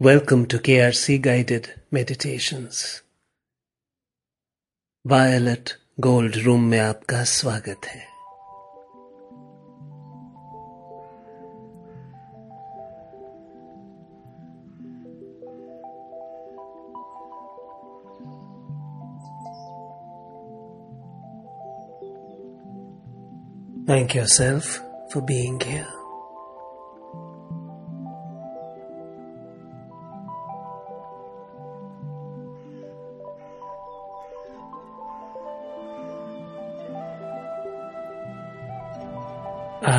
Welcome to KRC Guided Meditations. Violet gold room में आपका स्वागत है Thank yourself for being here.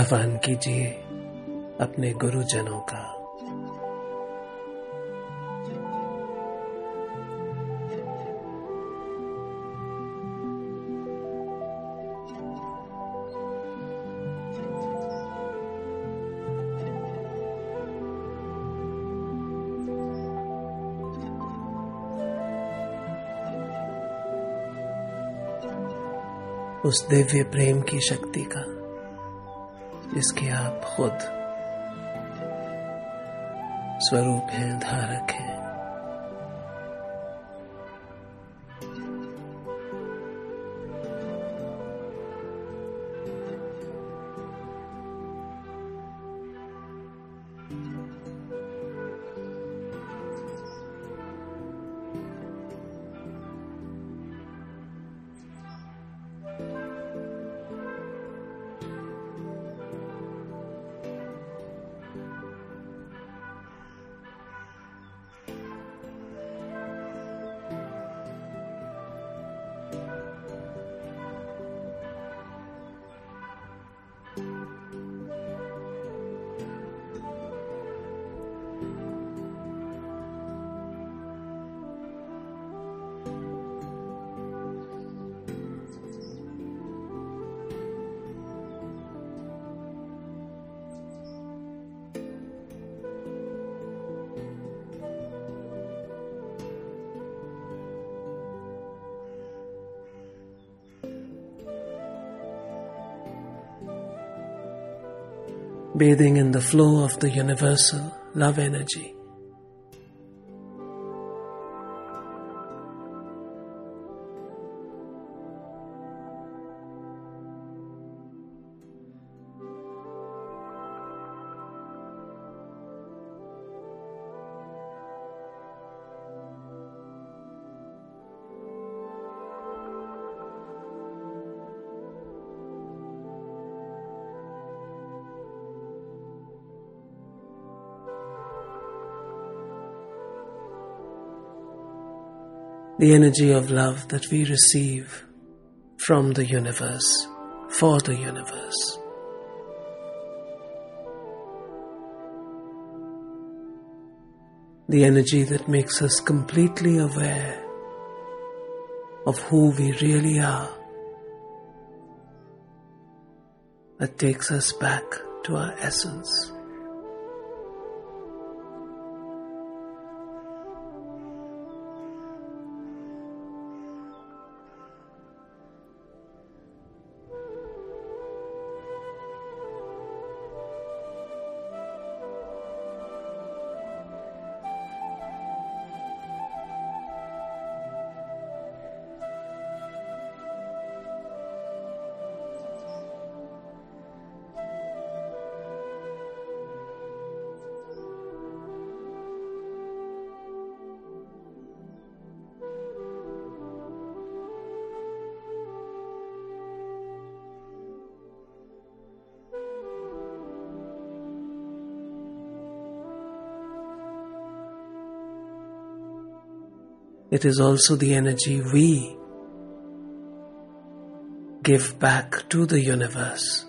आह्वान कीजिए अपने गुरुजनों का। उस दिव्य प्रेम की शक्ति का जिसके आप खुद स्वरूप हैं धारक हैं। Bathing in the flow of the universal love energy. The energy of love that we receive from the universe, for the universe. The energy that makes us completely aware of who we really are, that takes us back to our essence. It is also the energy we give back to the universe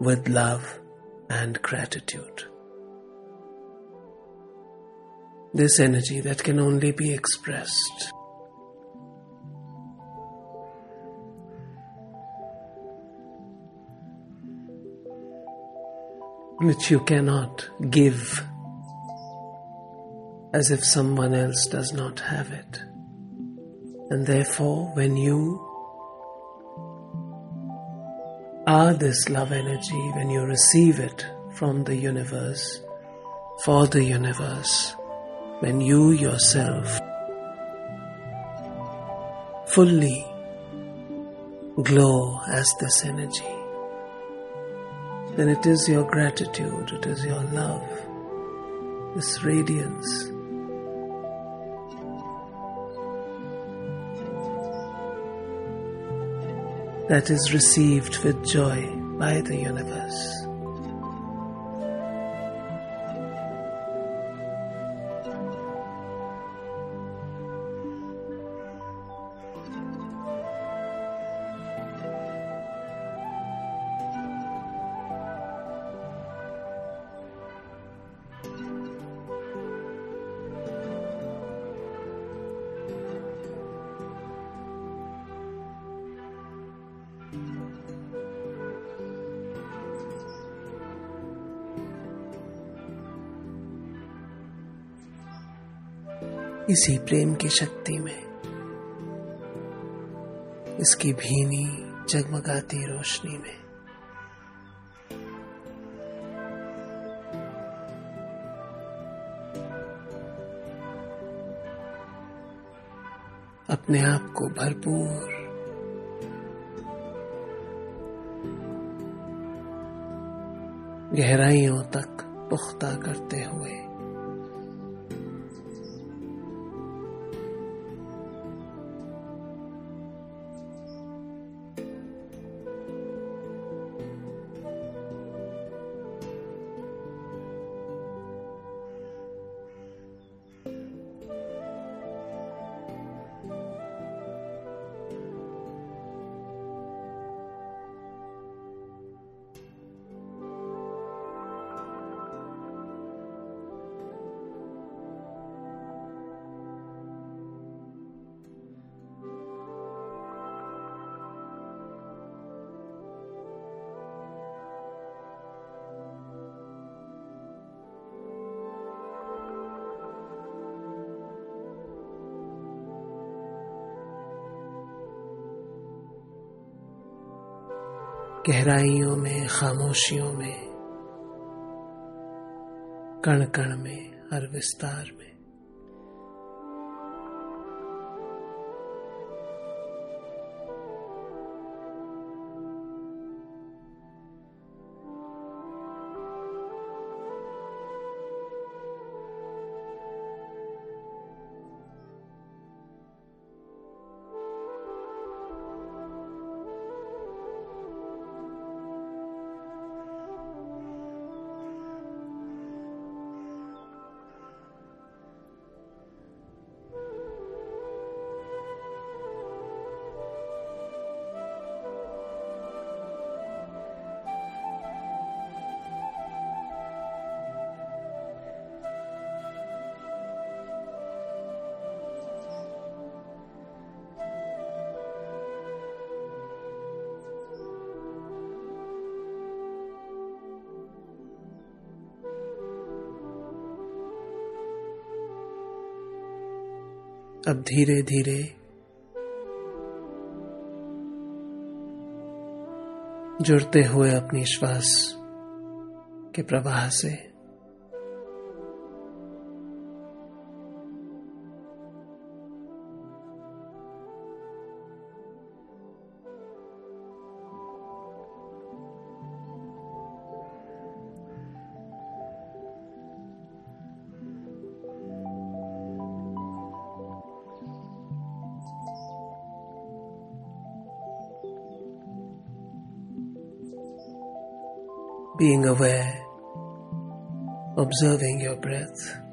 with love and gratitude. This energy that can only be expressed which you cannot give as if someone else does not have it. And therefore, when you are this love energy, when you receive it from the universe, for the universe, when you yourself fully glow as this energy, then it is your gratitude, it is your love, this radiance. That is received with joy by the universe. इसी प्रेम की शक्ति में। इसकी भीनी जगमगाती रोशनी में। अपने आप को भरपूर। गहराइयों तक पुख्ता करते हुए। गहराइयों में खामोशियों में कण कण में हर विस्तार में। अब धीरे धीरे जुड़ते हुए अपनी श्वास के प्रवाह से। Aware, observing your breath.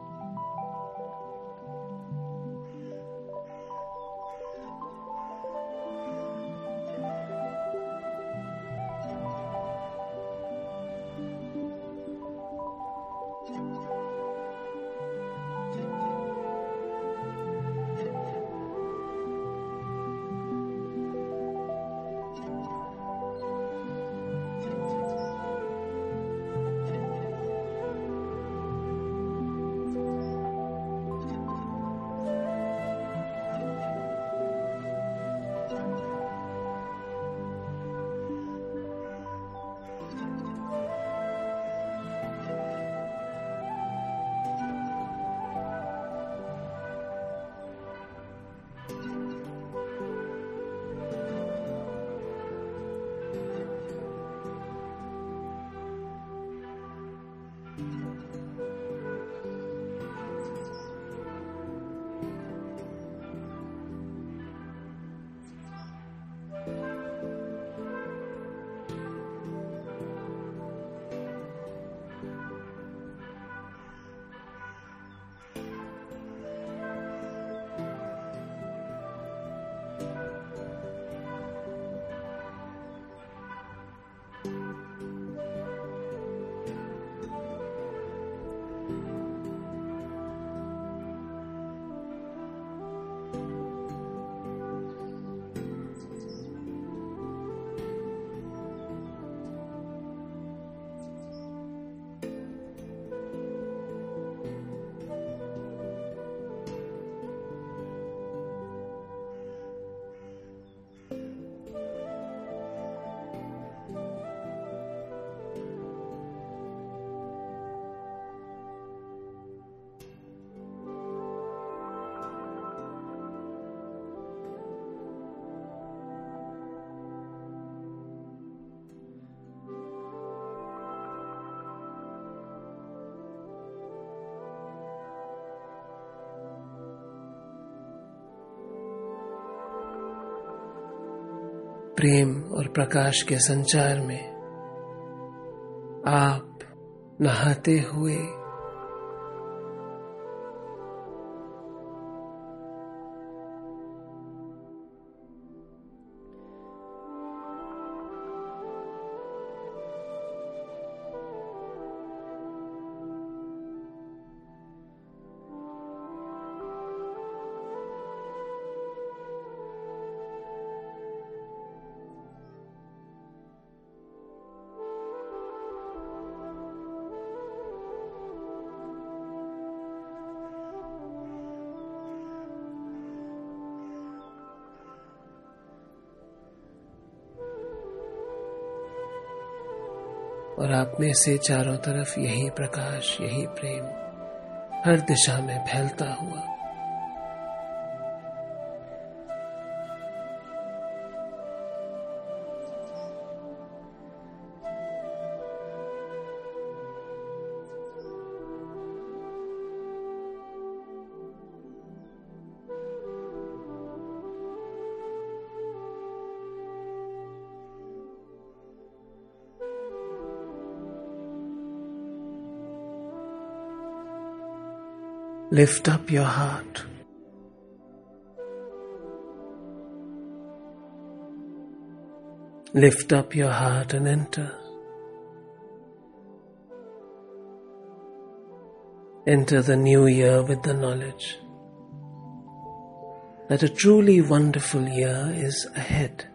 प्रेम और प्रकाश के संचार में आप नहाते हुए और आप में से चारों तरफ़ यही प्रकाश, यही प्रेम हर दिशा में फैलता हुआ। Lift up your heart. Lift up your heart and enter. Enter the new year with the knowledge that a truly wonderful year is ahead.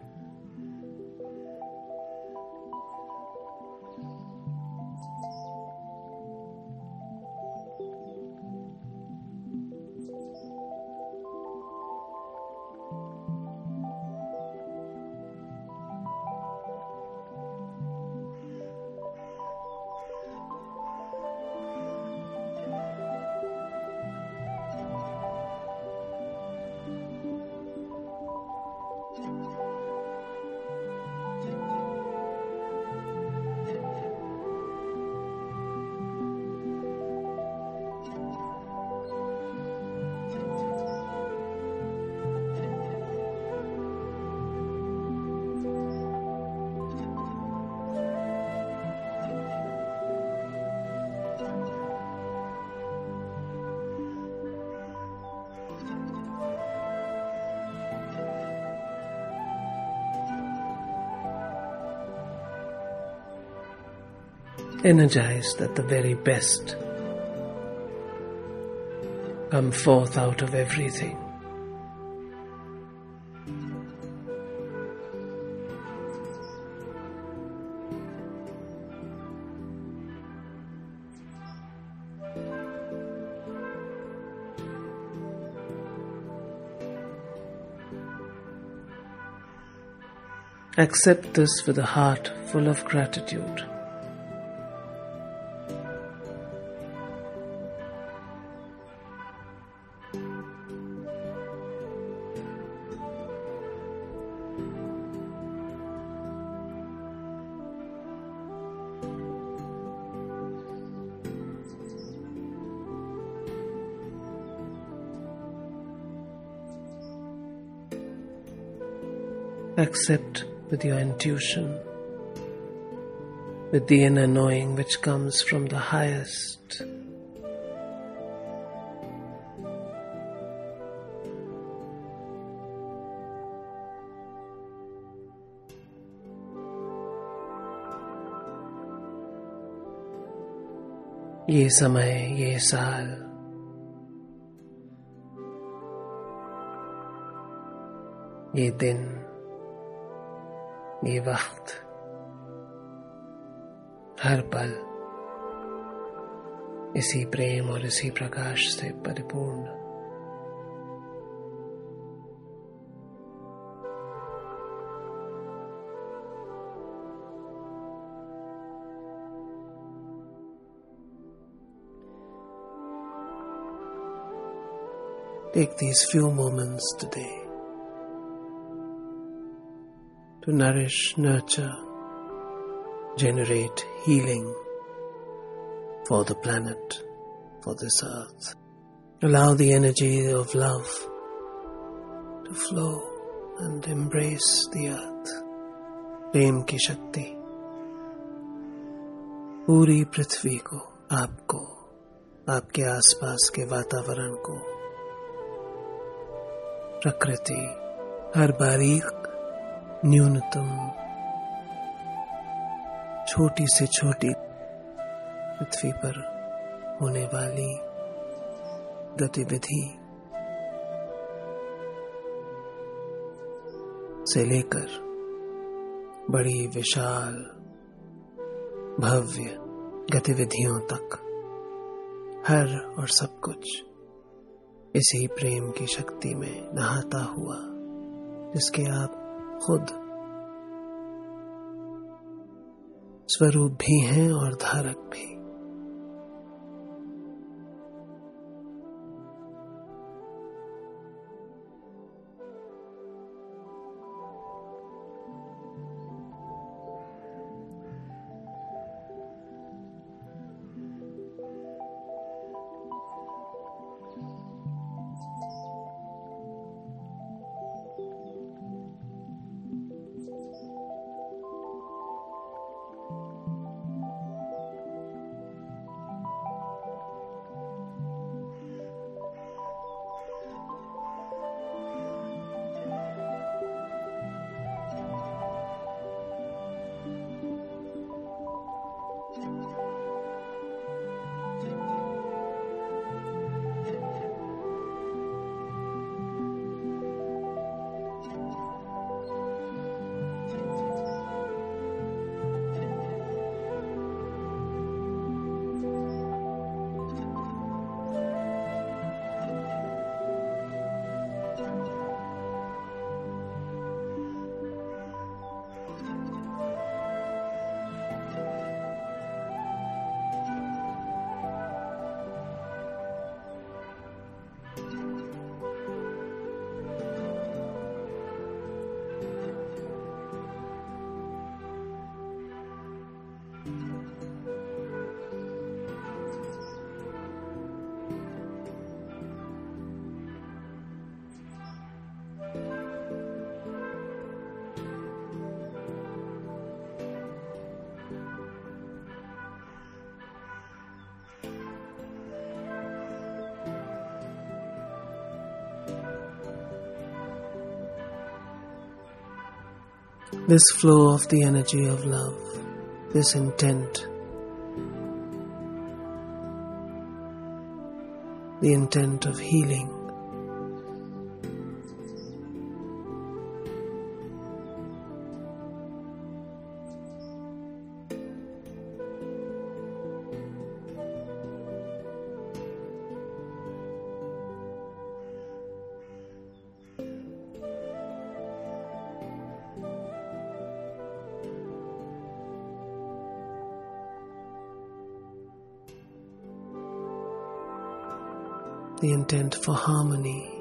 Energized that the very best come forth out of everything. Accept this with a heart full of gratitude. Accept with your intuition, with the inner knowing which comes from the highest. ये समय ये साल ये दिन ये वक्त हर पल इसी प्रेम और इसी प्रकाश से परिपूर्ण Take these few moments today to nourish, nurture, generate healing for the planet, for this earth. Allow the energy of love to flow and embrace the earth. प्रेम की शक्ति पूरी पृथ्वी को आपको आपके आसपास के वातावरण को प्रकृति हर बारीक न्यूनतम, छोटी से छोटी पृथ्वी पर होने वाली गतिविधि से लेकर बड़ी विशाल, भव्य गतिविधियों तक, हर और सब कुछ इसी प्रेम की शक्ति में नहाता हुआ, जिसके आप खुद स्वरूप भी हैं और धारक भी। This flow of the energy of love, this intent, the intent of healing. The intent for harmony.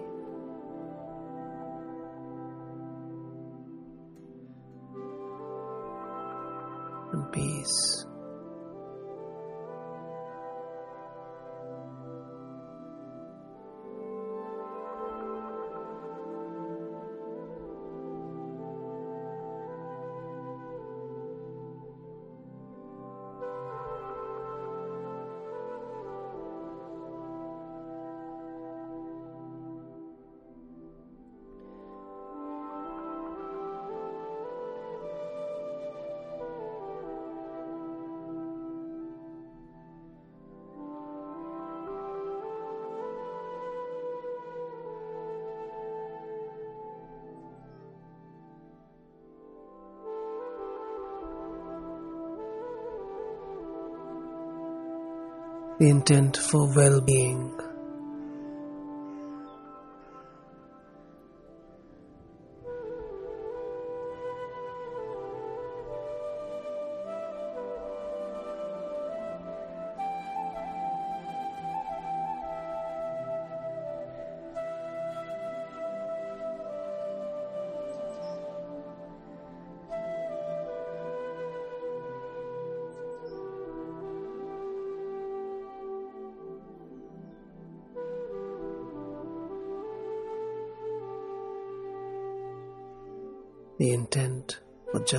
And peace. Intent for well being.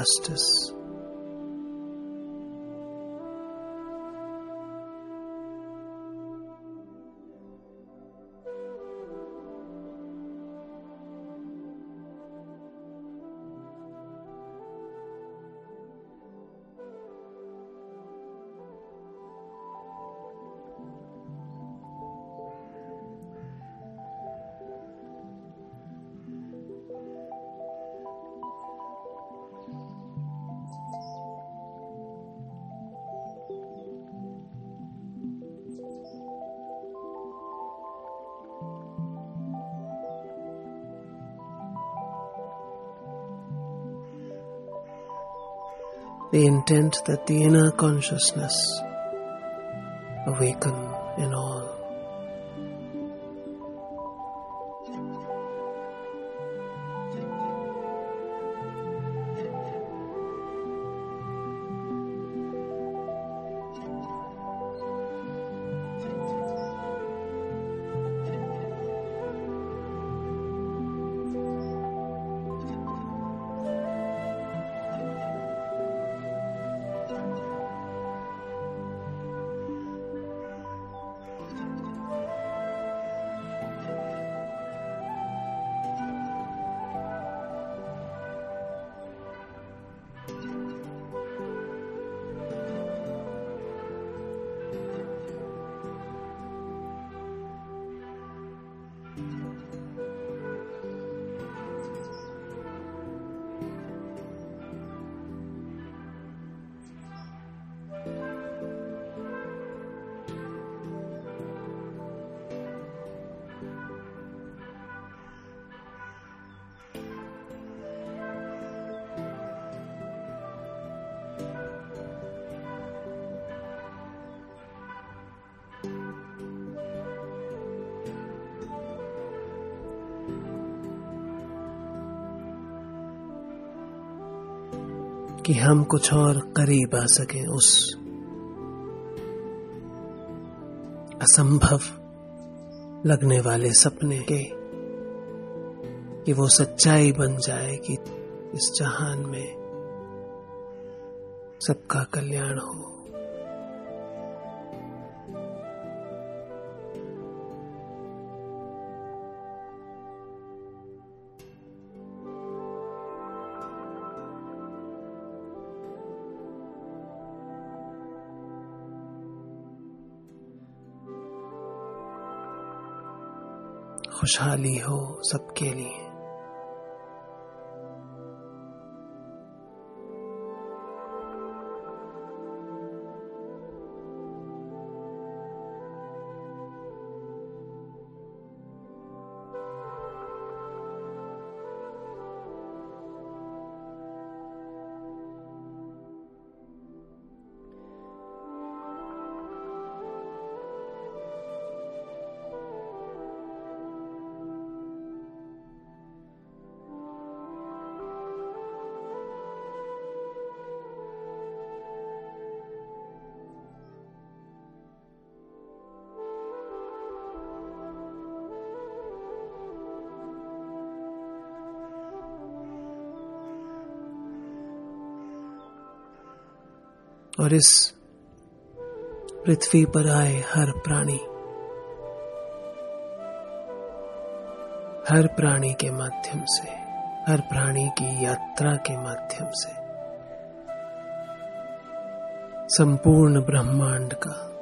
Justice. The intent that the inner consciousness awaken in all. कि हम कुछ और करीब आ सके उस असंभव लगने वाले सपने के, कि वो सच्चाई बन जाए कि इस जहान में। सबका कल्याण हो। खुशहाली हो सबके लिए। और इस पृथ्वी पर आए हर प्राणी। हर प्राणी के माध्यम से, हर प्राणी की यात्रा के माध्यम से। संपूर्ण ब्रह्मांड का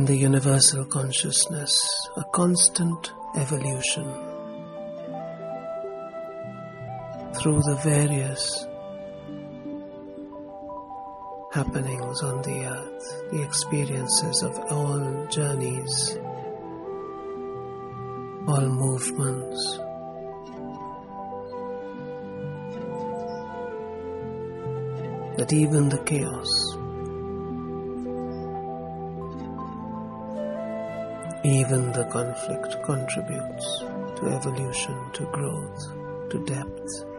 in the universal consciousness, a constant evolution through the various happenings on the earth, the experiences of all journeys, all movements. That even the chaos Even the conflict contributes to evolution, to growth, to depth.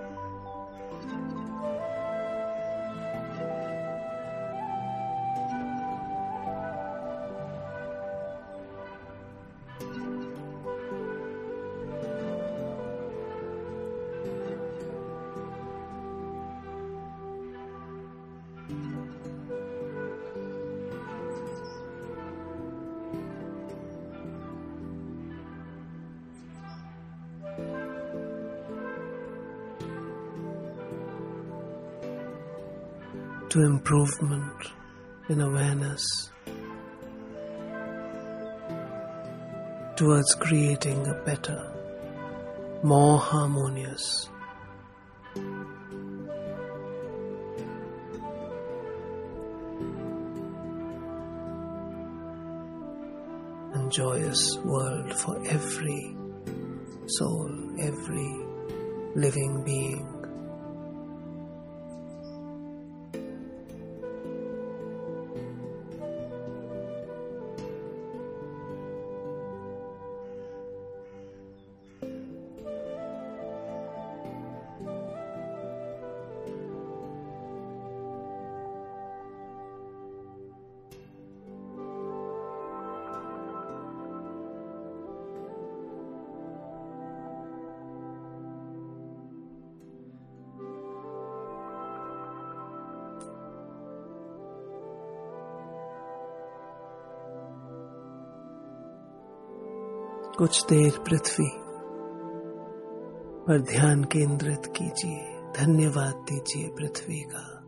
To improvement in awareness, towards creating a better, more harmonious, and joyous world for every soul, every living being. कुछ देर पृथ्वी पर ध्यान केंद्रित कीजिए धन्यवाद दीजिए पृथ्वी का।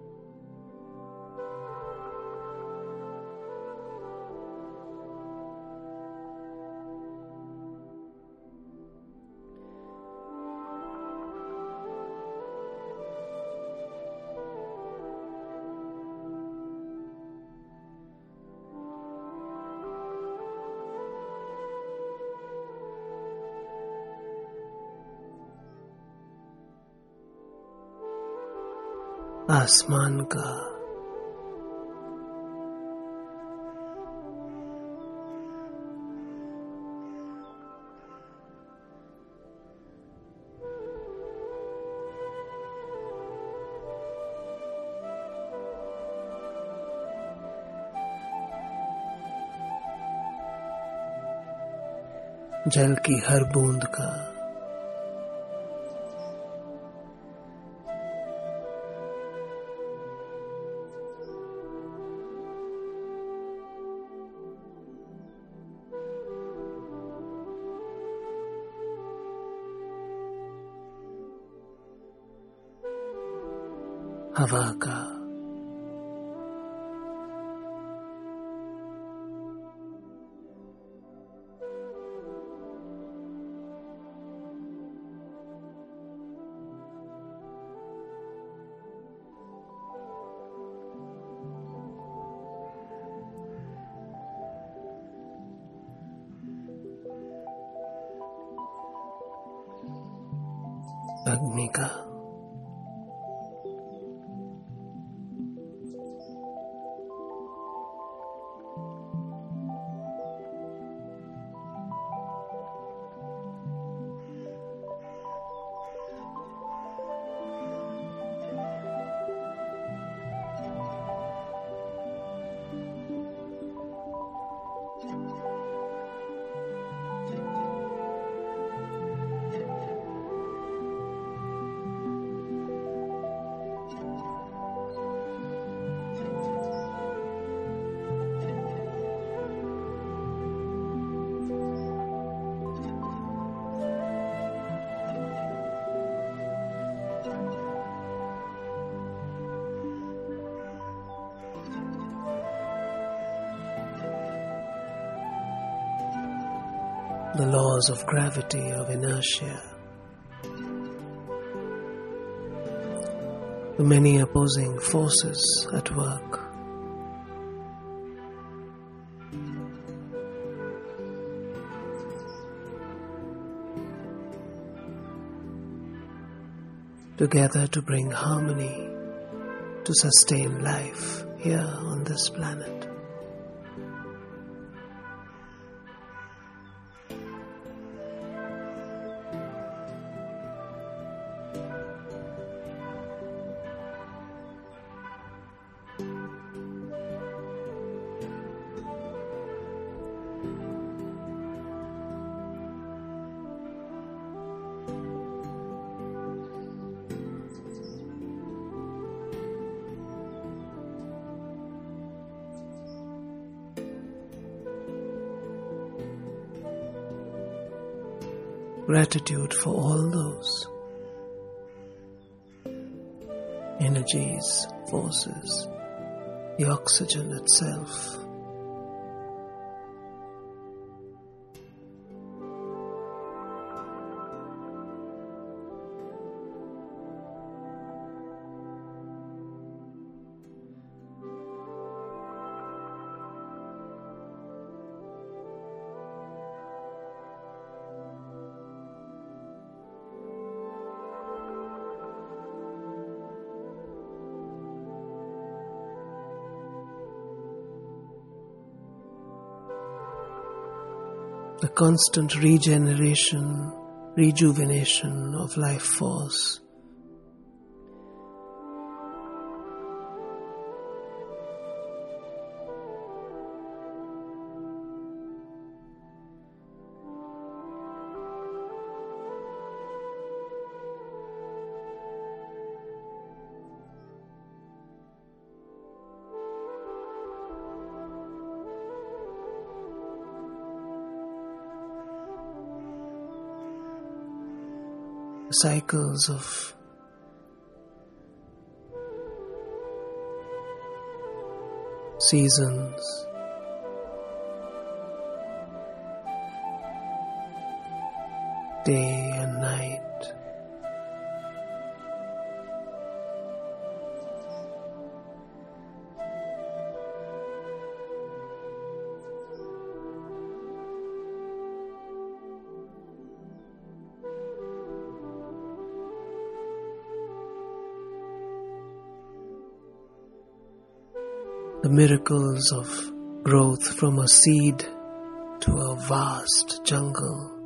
आसमान का। जल की हर बूंद का। Havaka. Of gravity, of inertia, the many opposing forces at work. Together to bring harmony, to sustain life here on this planet. Gratitude for all those energies, forces, the oxygen itself. Constant regeneration, rejuvenation of life force. Cycles of seasons. Miracles of growth from a seed to a vast jungle.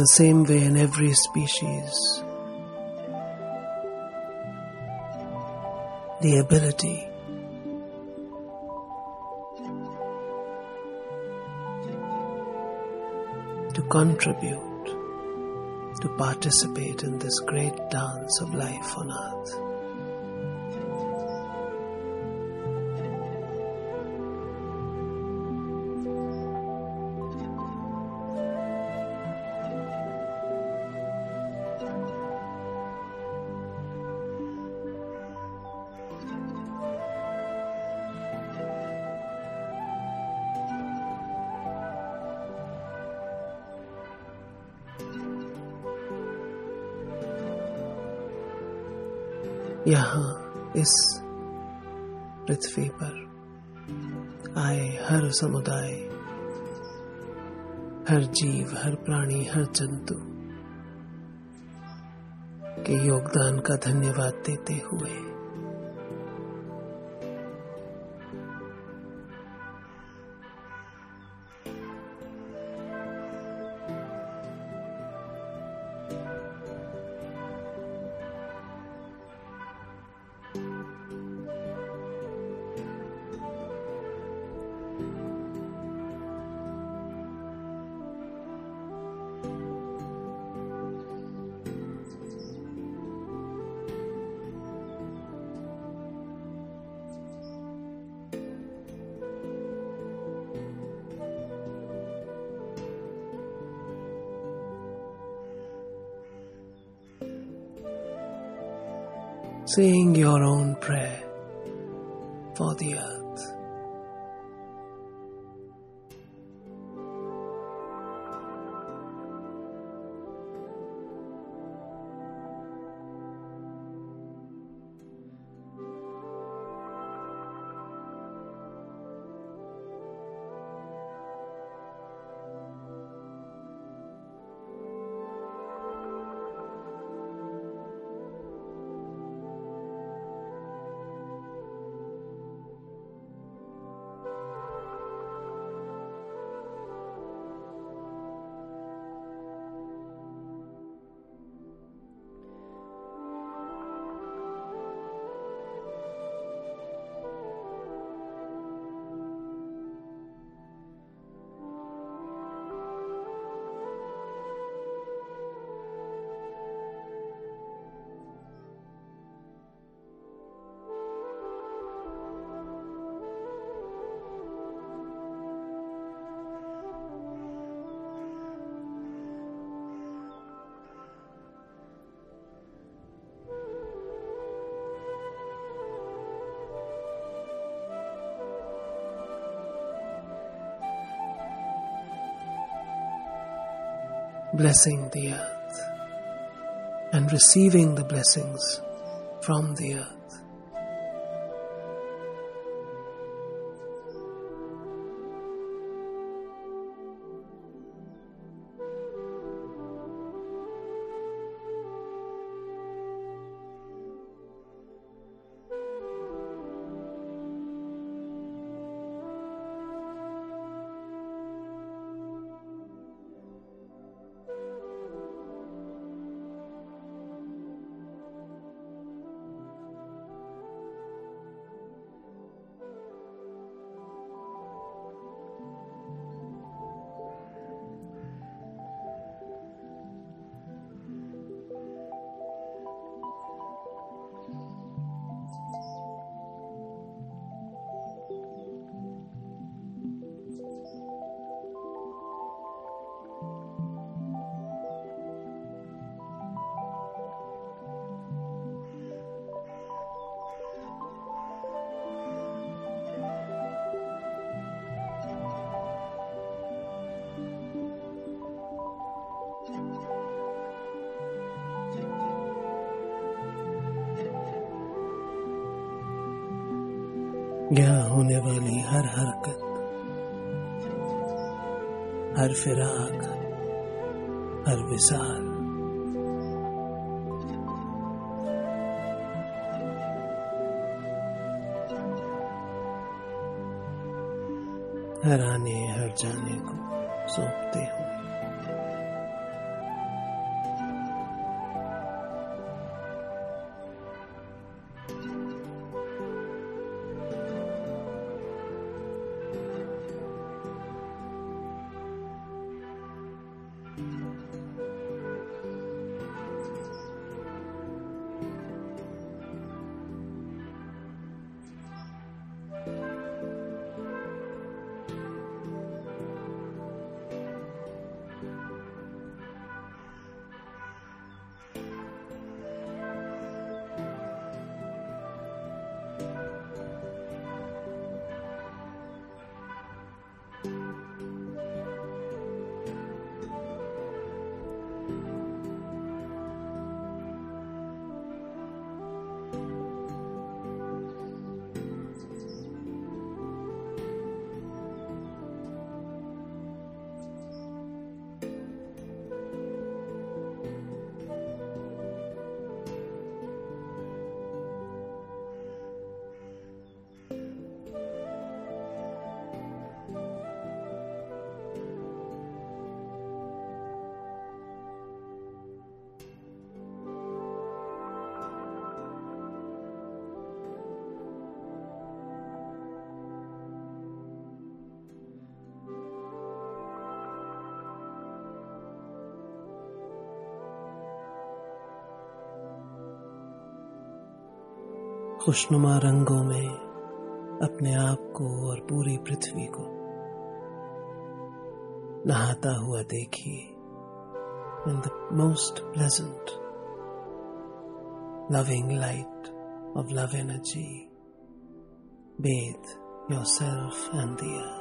The same way, in every species, the ability. To contribute, to participate in this great dance of life on earth. इस पृथ्वी पर आए हर समुदाय, हर जीव, हर प्राणी, हर जंतु के योगदान का धन्यवाद देते हुए। Saying your own prayer for the earth. Blessing the earth and receiving the blessings from the earth. यहाँ होने वाली हर हरकत, हर फिराक, हर विसार। हर आने हर जाने को सौंपते हो। खुशनुमा रंगों में अपने आप को और पूरी पृथ्वी को। नहाता हुआ देखिए in the most pleasant loving light of love energy bathe yourself and dearth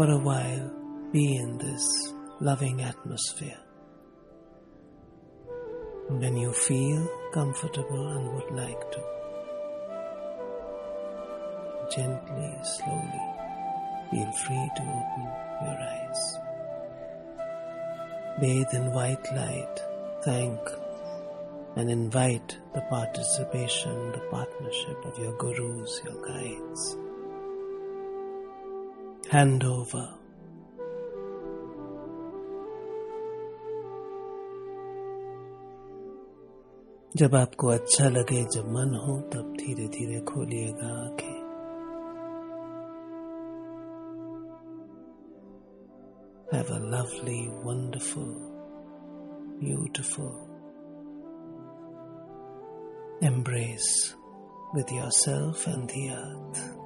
For a while, be in this loving atmosphere. When you feel comfortable and would like to, gently, slowly, feel free to open your eyes. Bathe in white light, thank and invite the participation, the partnership of your gurus, your guides Hand over जब आपको अच्छा लगे जब मन हो तब धीरे धीरे खोलिएगा आंखें Have a lovely, wonderful, beautiful embrace with yourself and the earth.